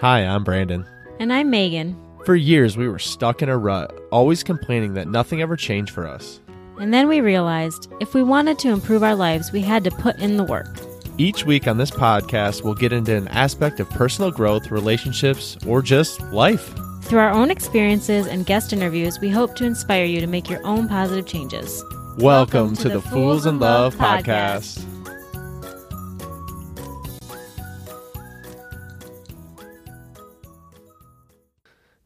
Hi, I'm Brandon. And I'm Megan. For years, we were stuck in a rut, always complaining that nothing ever changed for us. And then we realized if we wanted to improve our lives, we had to put in the work. Each week on this podcast, we'll get into an aspect of personal growth, relationships, or just life. Through our own experiences and guest interviews, we hope to inspire you to make your own positive changes. Welcome, Welcome to, to, the Fools in Love podcast. podcast.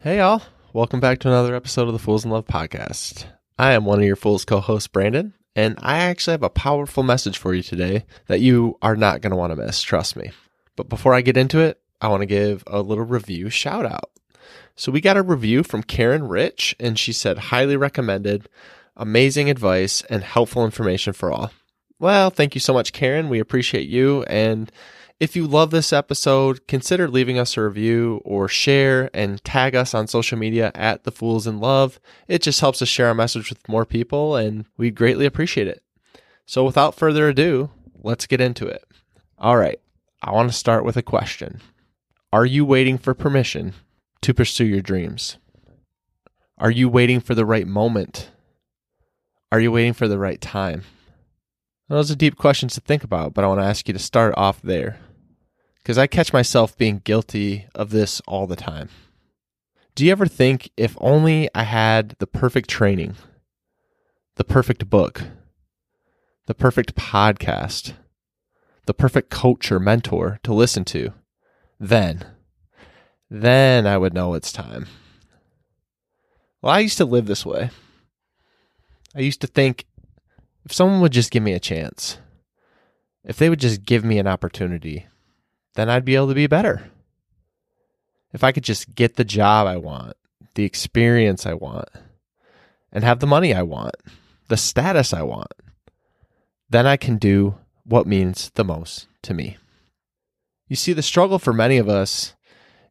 Hey, y'all. Welcome back to another episode of the Fools in Love podcast. I am one of your Fools co hosts, Brandon, and I actually have a powerful message for you today that you are not going to want to miss. Trust me. But before I get into it, I want to give a little review shout out. So we got a review from Karen Rich, and she said, highly recommended, amazing advice, and helpful information for all. Well, thank you so much, Karen. We appreciate you. And if you love this episode, consider leaving us a review or share and tag us on social media at The Fools in Love. It just helps us share our message with more people, and we'd greatly appreciate it. So, without further ado, let's get into it. All right, I want to start with a question Are you waiting for permission to pursue your dreams? Are you waiting for the right moment? Are you waiting for the right time? Those are deep questions to think about, but I want to ask you to start off there. Because I catch myself being guilty of this all the time. Do you ever think if only I had the perfect training, the perfect book, the perfect podcast, the perfect coach or mentor to listen to, then, then I would know it's time. Well, I used to live this way. I used to think if someone would just give me a chance, if they would just give me an opportunity, then I'd be able to be better. If I could just get the job I want, the experience I want, and have the money I want, the status I want, then I can do what means the most to me. You see, the struggle for many of us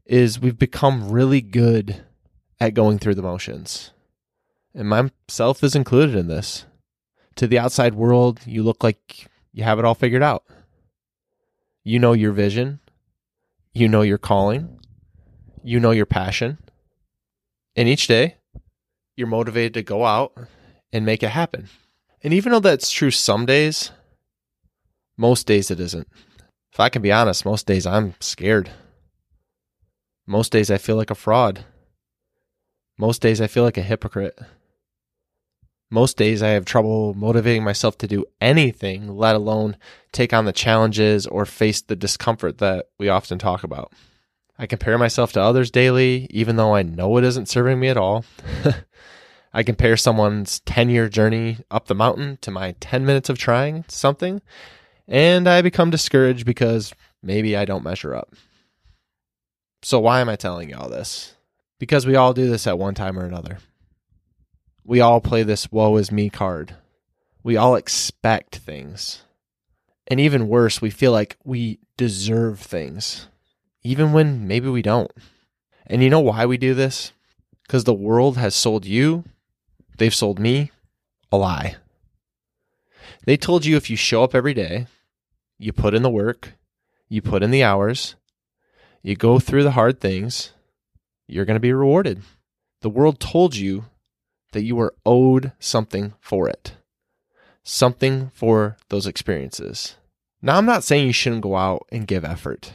is we've become really good at going through the motions. And myself is included in this to the outside world, you look like you have it all figured out. You know your vision, you know your calling, you know your passion. And each day, you're motivated to go out and make it happen. And even though that's true some days, most days it isn't. If I can be honest, most days I'm scared. Most days I feel like a fraud. Most days I feel like a hypocrite. Most days I have trouble motivating myself to do anything, let alone take on the challenges or face the discomfort that we often talk about. I compare myself to others daily, even though I know it isn't serving me at all. I compare someone's 10 year journey up the mountain to my 10 minutes of trying something, and I become discouraged because maybe I don't measure up. So, why am I telling you all this? Because we all do this at one time or another we all play this woe is me card. We all expect things. And even worse, we feel like we deserve things, even when maybe we don't. And you know why we do this? Because the world has sold you, they've sold me a lie. They told you if you show up every day, you put in the work, you put in the hours, you go through the hard things, you're going to be rewarded. The world told you that you are owed something for it, something for those experiences. Now, I'm not saying you shouldn't go out and give effort.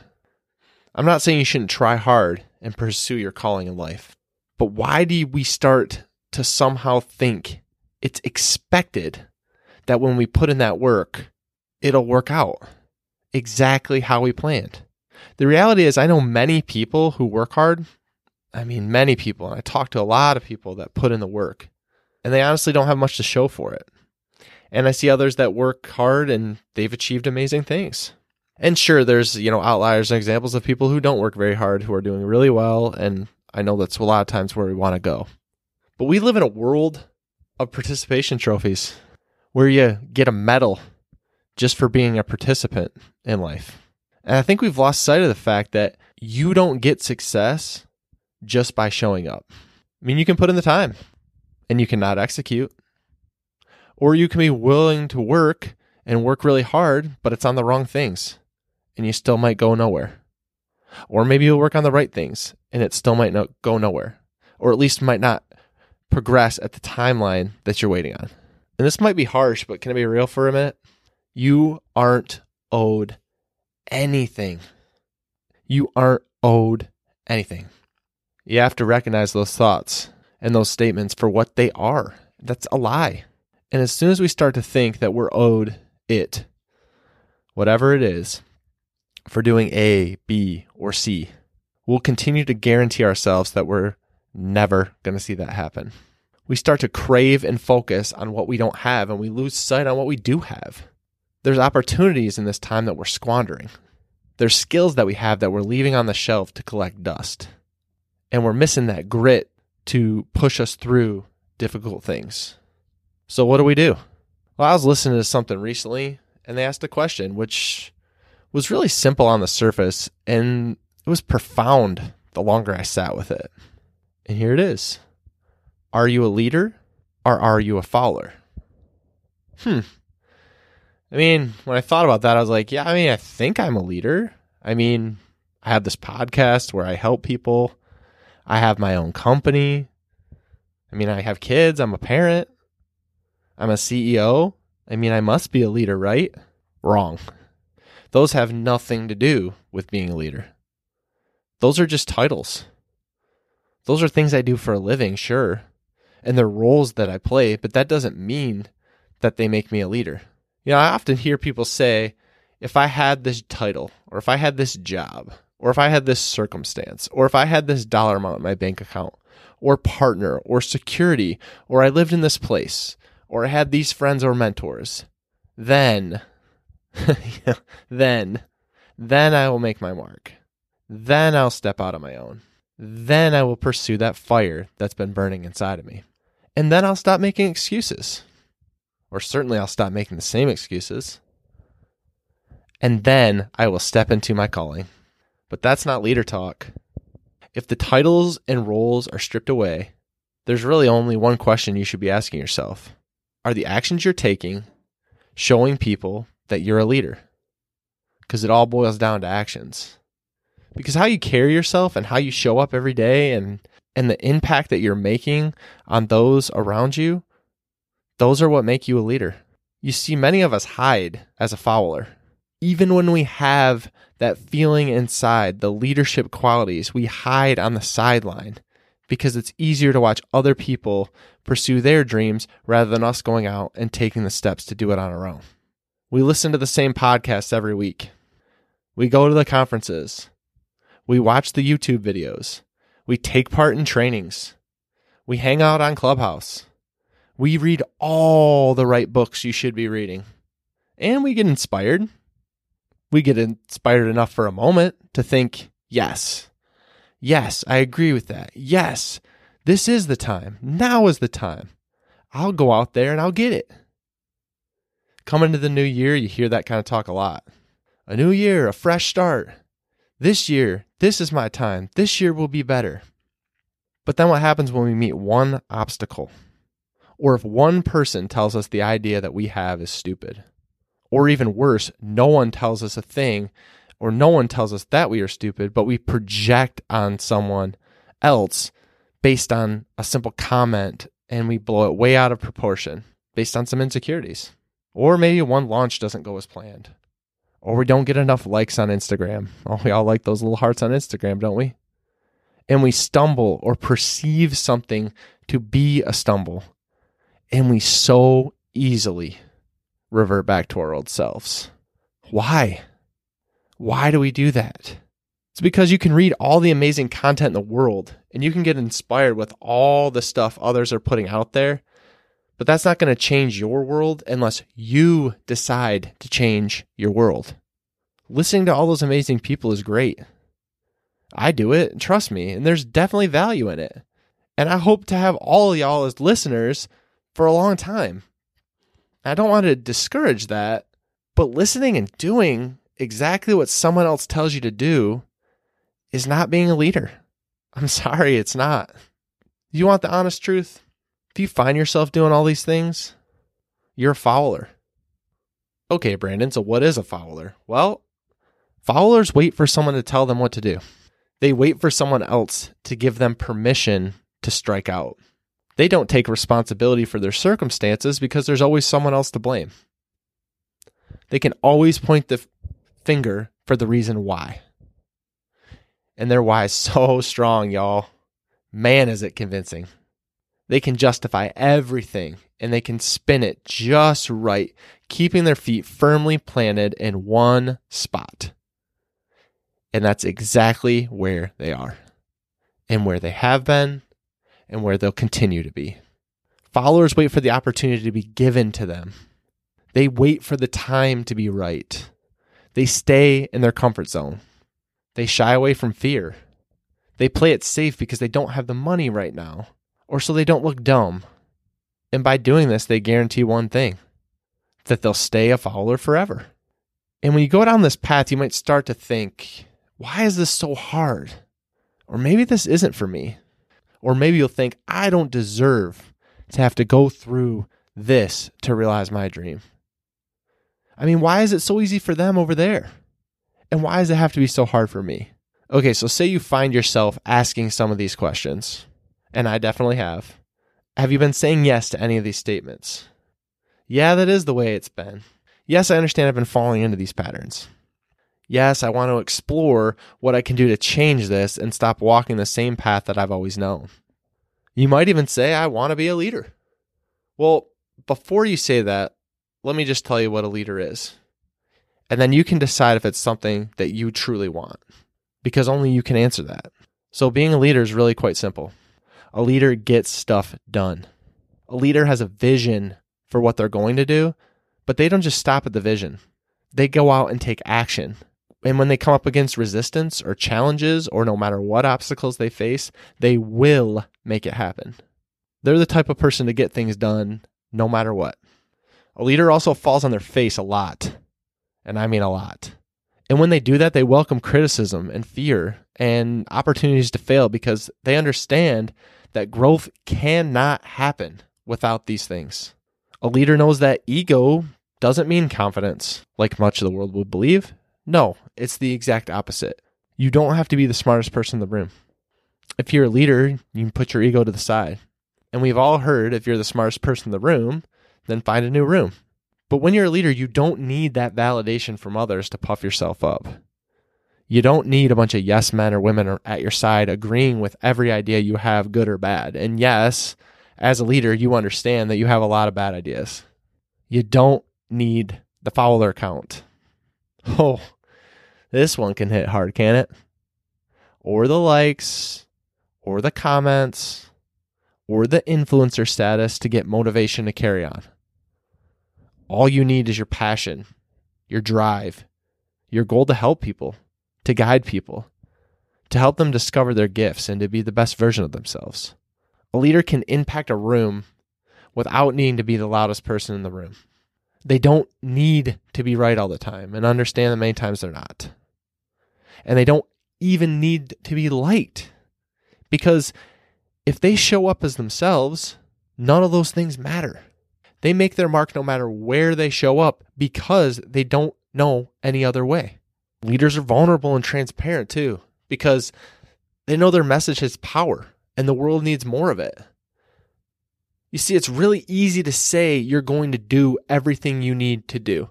I'm not saying you shouldn't try hard and pursue your calling in life. But why do we start to somehow think it's expected that when we put in that work, it'll work out exactly how we planned? The reality is, I know many people who work hard I mean, many people, and I talk to a lot of people that put in the work, and they honestly don't have much to show for it. And I see others that work hard and they've achieved amazing things. And sure, there's, you know, outliers and examples of people who don't work very hard who are doing really well. And I know that's a lot of times where we want to go. But we live in a world of participation trophies where you get a medal just for being a participant in life. And I think we've lost sight of the fact that you don't get success just by showing up. I mean, you can put in the time and you cannot execute, or you can be willing to work and work really hard, but it's on the wrong things and you still might go nowhere. Or maybe you'll work on the right things and it still might not go nowhere, or at least might not progress at the timeline that you're waiting on. And this might be harsh, but can I be real for a minute? You aren't owed anything. You aren't owed anything. You have to recognize those thoughts and those statements for what they are. That's a lie. And as soon as we start to think that we're owed it, whatever it is, for doing A, B, or C, we'll continue to guarantee ourselves that we're never going to see that happen. We start to crave and focus on what we don't have, and we lose sight on what we do have. There's opportunities in this time that we're squandering. There's skills that we have that we're leaving on the shelf to collect dust. And we're missing that grit to push us through difficult things. So, what do we do? Well, I was listening to something recently and they asked a question which was really simple on the surface and it was profound the longer I sat with it. And here it is Are you a leader or are you a follower? Hmm. I mean, when I thought about that, I was like, yeah, I mean, I think I'm a leader. I mean, I have this podcast where I help people. I have my own company. I mean, I have kids. I'm a parent. I'm a CEO. I mean, I must be a leader, right? Wrong. Those have nothing to do with being a leader. Those are just titles. Those are things I do for a living, sure. And they're roles that I play, but that doesn't mean that they make me a leader. You know, I often hear people say, if I had this title, or if I had this job, or if I had this circumstance, or if I had this dollar amount in my bank account, or partner, or security, or I lived in this place, or I had these friends or mentors, then, then, then I will make my mark. Then I'll step out on my own. Then I will pursue that fire that's been burning inside of me. And then I'll stop making excuses. Or certainly I'll stop making the same excuses. And then I will step into my calling. But that's not leader talk. If the titles and roles are stripped away, there's really only one question you should be asking yourself Are the actions you're taking showing people that you're a leader? Because it all boils down to actions. Because how you carry yourself and how you show up every day and, and the impact that you're making on those around you, those are what make you a leader. You see, many of us hide as a follower even when we have that feeling inside, the leadership qualities, we hide on the sideline because it's easier to watch other people pursue their dreams rather than us going out and taking the steps to do it on our own. We listen to the same podcasts every week. We go to the conferences. We watch the YouTube videos. We take part in trainings. We hang out on Clubhouse. We read all the right books you should be reading. And we get inspired we get inspired enough for a moment to think, yes, yes, I agree with that. Yes, this is the time. Now is the time. I'll go out there and I'll get it. Coming to the new year, you hear that kind of talk a lot. A new year, a fresh start. This year, this is my time. This year will be better. But then what happens when we meet one obstacle? Or if one person tells us the idea that we have is stupid? Or even worse, no one tells us a thing, or no one tells us that we are stupid, but we project on someone else based on a simple comment and we blow it way out of proportion based on some insecurities. Or maybe one launch doesn't go as planned. Or we don't get enough likes on Instagram. Oh, we all like those little hearts on Instagram, don't we? And we stumble or perceive something to be a stumble. And we so easily revert back to our old selves. Why? Why do we do that? It's because you can read all the amazing content in the world and you can get inspired with all the stuff others are putting out there. But that's not going to change your world unless you decide to change your world. Listening to all those amazing people is great. I do it, trust me, and there's definitely value in it. And I hope to have all y'all as listeners for a long time. I don't want to discourage that, but listening and doing exactly what someone else tells you to do is not being a leader. I'm sorry, it's not. You want the honest truth? If you find yourself doing all these things, you're a follower. Okay, Brandon, so what is a follower? Well, Followers wait for someone to tell them what to do. They wait for someone else to give them permission to strike out. They don't take responsibility for their circumstances because there's always someone else to blame. They can always point the finger for the reason why. And their why is so strong, y'all. Man, is it convincing. They can justify everything and they can spin it just right, keeping their feet firmly planted in one spot. And that's exactly where they are, and where they have been, and where they'll continue to be. Followers wait for the opportunity to be given to them. They wait for the time to be right. They stay in their comfort zone. They shy away from fear. They play it safe because they don't have the money right now, or so they don't look dumb. And by doing this, they guarantee one thing that they'll stay a follower forever. And when you go down this path, you might start to think, why is this so hard? Or maybe this isn't for me. Or maybe you'll think, I don't deserve to have to go through this to realize my dream. I mean, why is it so easy for them over there? And why does it have to be so hard for me? Okay, so say you find yourself asking some of these questions, and I definitely have. Have you been saying yes to any of these statements? Yeah, that is the way it's been. Yes, I understand I've been falling into these patterns. Yes, I want to explore what I can do to change this and stop walking the same path that I've always known. You might even say, I want to be a leader. Well, before you say that, let me just tell you what a leader is. And then you can decide if it's something that you truly want, because only you can answer that. So, being a leader is really quite simple. A leader gets stuff done. A leader has a vision for what they're going to do, but they don't just stop at the vision. They go out and take action. And when they come up against resistance or challenges, or no matter what obstacles they face, they will make it happen. They're the type of person to get things done no matter what. A leader also falls on their face a lot, and I mean a lot. And when they do that, they welcome criticism and fear and opportunities to fail because they understand that growth cannot happen without these things. A leader knows that ego doesn't mean confidence, like much of the world would believe. No, it's the exact opposite. You don't have to be the smartest person in the room. If you're a leader, you can put your ego to the side. And we've all heard if you're the smartest person in the room, then find a new room. But when you're a leader, you don't need that validation from others to puff yourself up. You don't need a bunch of yes men or women at your side agreeing with every idea you have, good or bad. And yes, as a leader, you understand that you have a lot of bad ideas. You don't need the follower count. Oh, this one can hit hard, can it? Or the likes, or the comments, or the influencer status to get motivation to carry on. All you need is your passion, your drive, your goal to help people to guide people, to help them discover their gifts and to be the best version of themselves. A leader can impact a room without needing to be the loudest person in the room. They don't need to be right all the time and understand that many times they're not. And they don't even need to be liked because if they show up as themselves, none of those things matter. They make their mark no matter where they show up because they don't know any other way. Leaders are vulnerable and transparent too because they know their message has power and the world needs more of it. You see, it's really easy to say you're going to do everything you need to do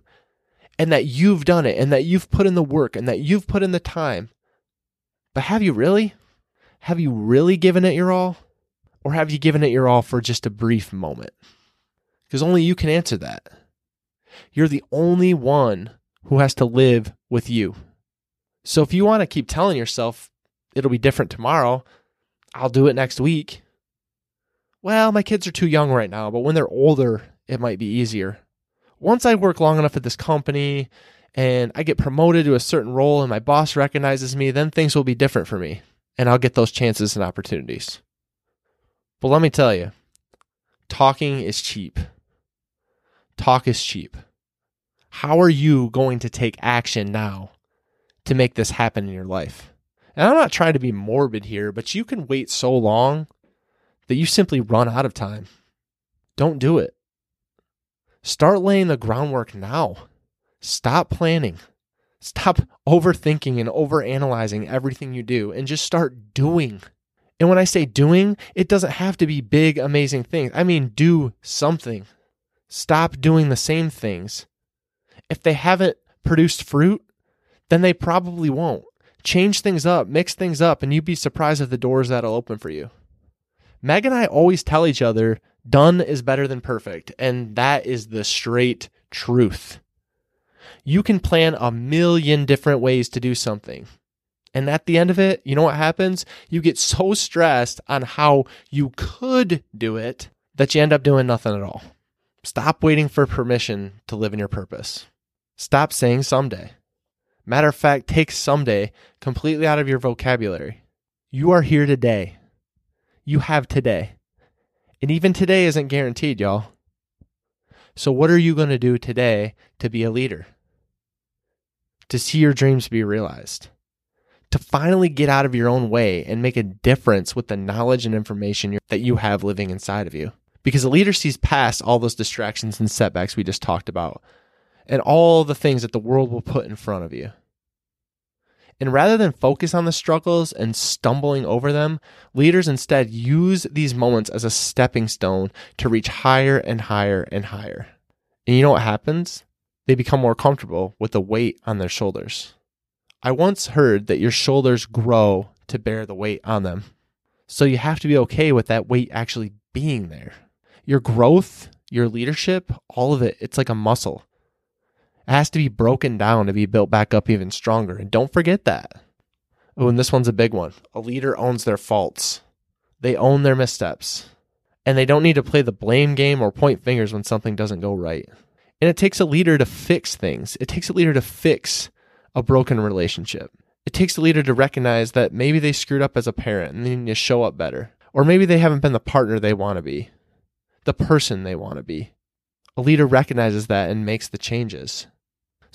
and that you've done it and that you've put in the work and that you've put in the time. But have you really? Have you really given it your all? Or have you given it your all for just a brief moment? Because only you can answer that. You're the only one who has to live with you. So if you want to keep telling yourself it'll be different tomorrow, I'll do it next week. Well, my kids are too young right now, but when they're older, it might be easier. Once I work long enough at this company and I get promoted to a certain role and my boss recognizes me, then things will be different for me and I'll get those chances and opportunities. But let me tell you, talking is cheap. Talk is cheap. How are you going to take action now to make this happen in your life? And I'm not trying to be morbid here, but you can wait so long that you simply run out of time. Don't do it. Start laying the groundwork now. Stop planning. Stop overthinking and overanalyzing everything you do and just start doing. And when I say doing, it doesn't have to be big, amazing things. I mean, do something. Stop doing the same things. If they haven't produced fruit, then they probably won't. Change things up, mix things up, and you'd be surprised at the doors that'll open for you. Meg and I always tell each other done is better than perfect, and that is the straight truth. You can plan a million different ways to do something. And at the end of it, you know what happens? You get so stressed on how you could do it that you end up doing nothing at all. Stop waiting for permission to live in your purpose. Stop saying someday. Matter of fact, take someday completely out of your vocabulary. You are here today. You have today. And even today isn't guaranteed, y'all. So, what are you going to do today to be a leader? To see your dreams be realized? To finally get out of your own way and make a difference with the knowledge and information that you have living inside of you? Because a leader sees past all those distractions and setbacks we just talked about and all the things that the world will put in front of you. And rather than focus on the struggles and stumbling over them, leaders instead use these moments as a stepping stone to reach higher and higher and higher. And you know what happens? They become more comfortable with the weight on their shoulders. I once heard that your shoulders grow to bear the weight on them. So you have to be okay with that weight actually being there. Your growth, your leadership, all of it, it's like a muscle. It has to be broken down to be built back up even stronger. And don't forget that. Oh, and this one's a big one. A leader owns their faults, they own their missteps, and they don't need to play the blame game or point fingers when something doesn't go right. And it takes a leader to fix things, it takes a leader to fix a broken relationship. It takes a leader to recognize that maybe they screwed up as a parent and they need to show up better. Or maybe they haven't been the partner they want to be, the person they want to be. A leader recognizes that and makes the changes.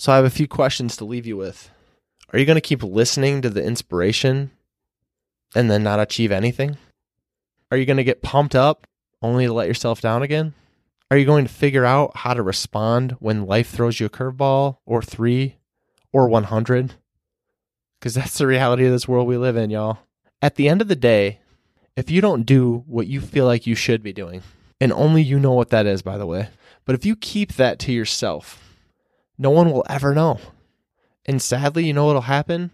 So I have a few questions to leave you with. Are you going to keep listening to the inspiration and then not achieve anything? Are you going to get pumped up only to let yourself down again? Are you going to figure out how to respond when life throws you a curveball or three or 100? Because that's the reality of this world we live in, y'all. At the end of the day, if you don't do what you feel like you should be doing, and only you know what that is, by the way, but if you keep that to yourself, no one will ever know. And sadly, you know what'll happen?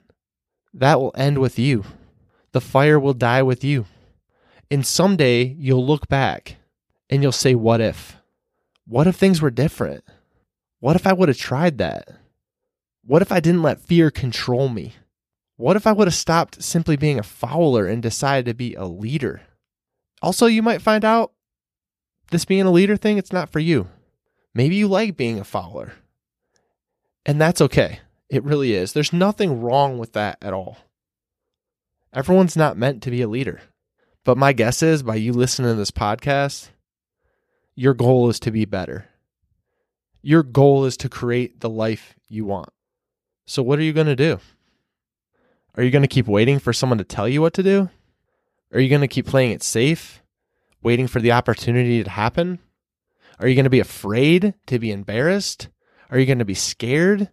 That will end with you. The fire will die with you. And someday you'll look back and you'll say, What if? What if things were different? What if I would have tried that? What if I didn't let fear control me? What if I would have stopped simply being a fowler and decided to be a leader? Also, you might find out this being a leader thing, it's not for you. Maybe you like being a fowler. And that's okay. It really is. There's nothing wrong with that at all. Everyone's not meant to be a leader. But my guess is by you listening to this podcast, your goal is to be better. Your goal is to create the life you want. So, what are you going to do? Are you going to keep waiting for someone to tell you what to do? Are you going to keep playing it safe, waiting for the opportunity to happen? Are you going to be afraid to be embarrassed? Are you going to be scared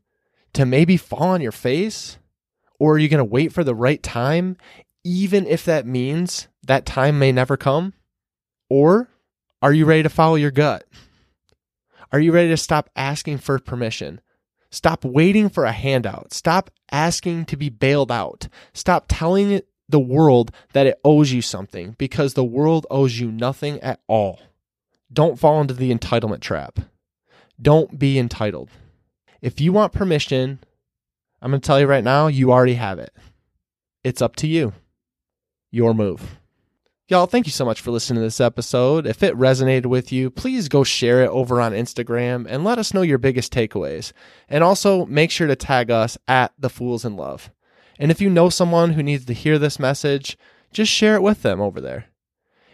to maybe fall on your face? Or are you going to wait for the right time, even if that means that time may never come? Or are you ready to follow your gut? Are you ready to stop asking for permission? Stop waiting for a handout. Stop asking to be bailed out. Stop telling the world that it owes you something because the world owes you nothing at all. Don't fall into the entitlement trap. Don't be entitled. If you want permission, I'm going to tell you right now, you already have it. It's up to you. Your move. Y'all, thank you so much for listening to this episode. If it resonated with you, please go share it over on Instagram and let us know your biggest takeaways. And also make sure to tag us at The Fools in Love. And if you know someone who needs to hear this message, just share it with them over there.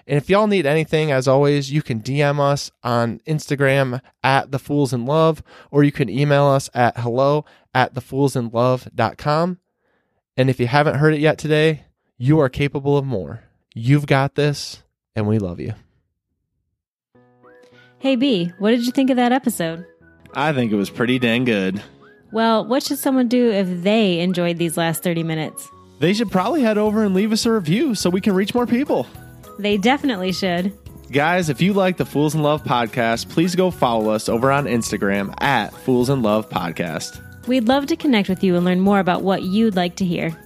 And if y'all need anything, as always, you can DM us on Instagram at the Fools in Love, or you can email us at hello at thefoolsinlove.com. And if you haven't heard it yet today, you are capable of more. You've got this, and we love you. Hey B, what did you think of that episode? I think it was pretty dang good. Well, what should someone do if they enjoyed these last 30 minutes? They should probably head over and leave us a review so we can reach more people. They definitely should. Guys, if you like the Fools in Love podcast, please go follow us over on Instagram at Fools in Love Podcast. We'd love to connect with you and learn more about what you'd like to hear.